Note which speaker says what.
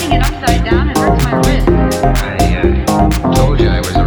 Speaker 1: turning it upside down, it hurts my wrist.
Speaker 2: I uh, told you I was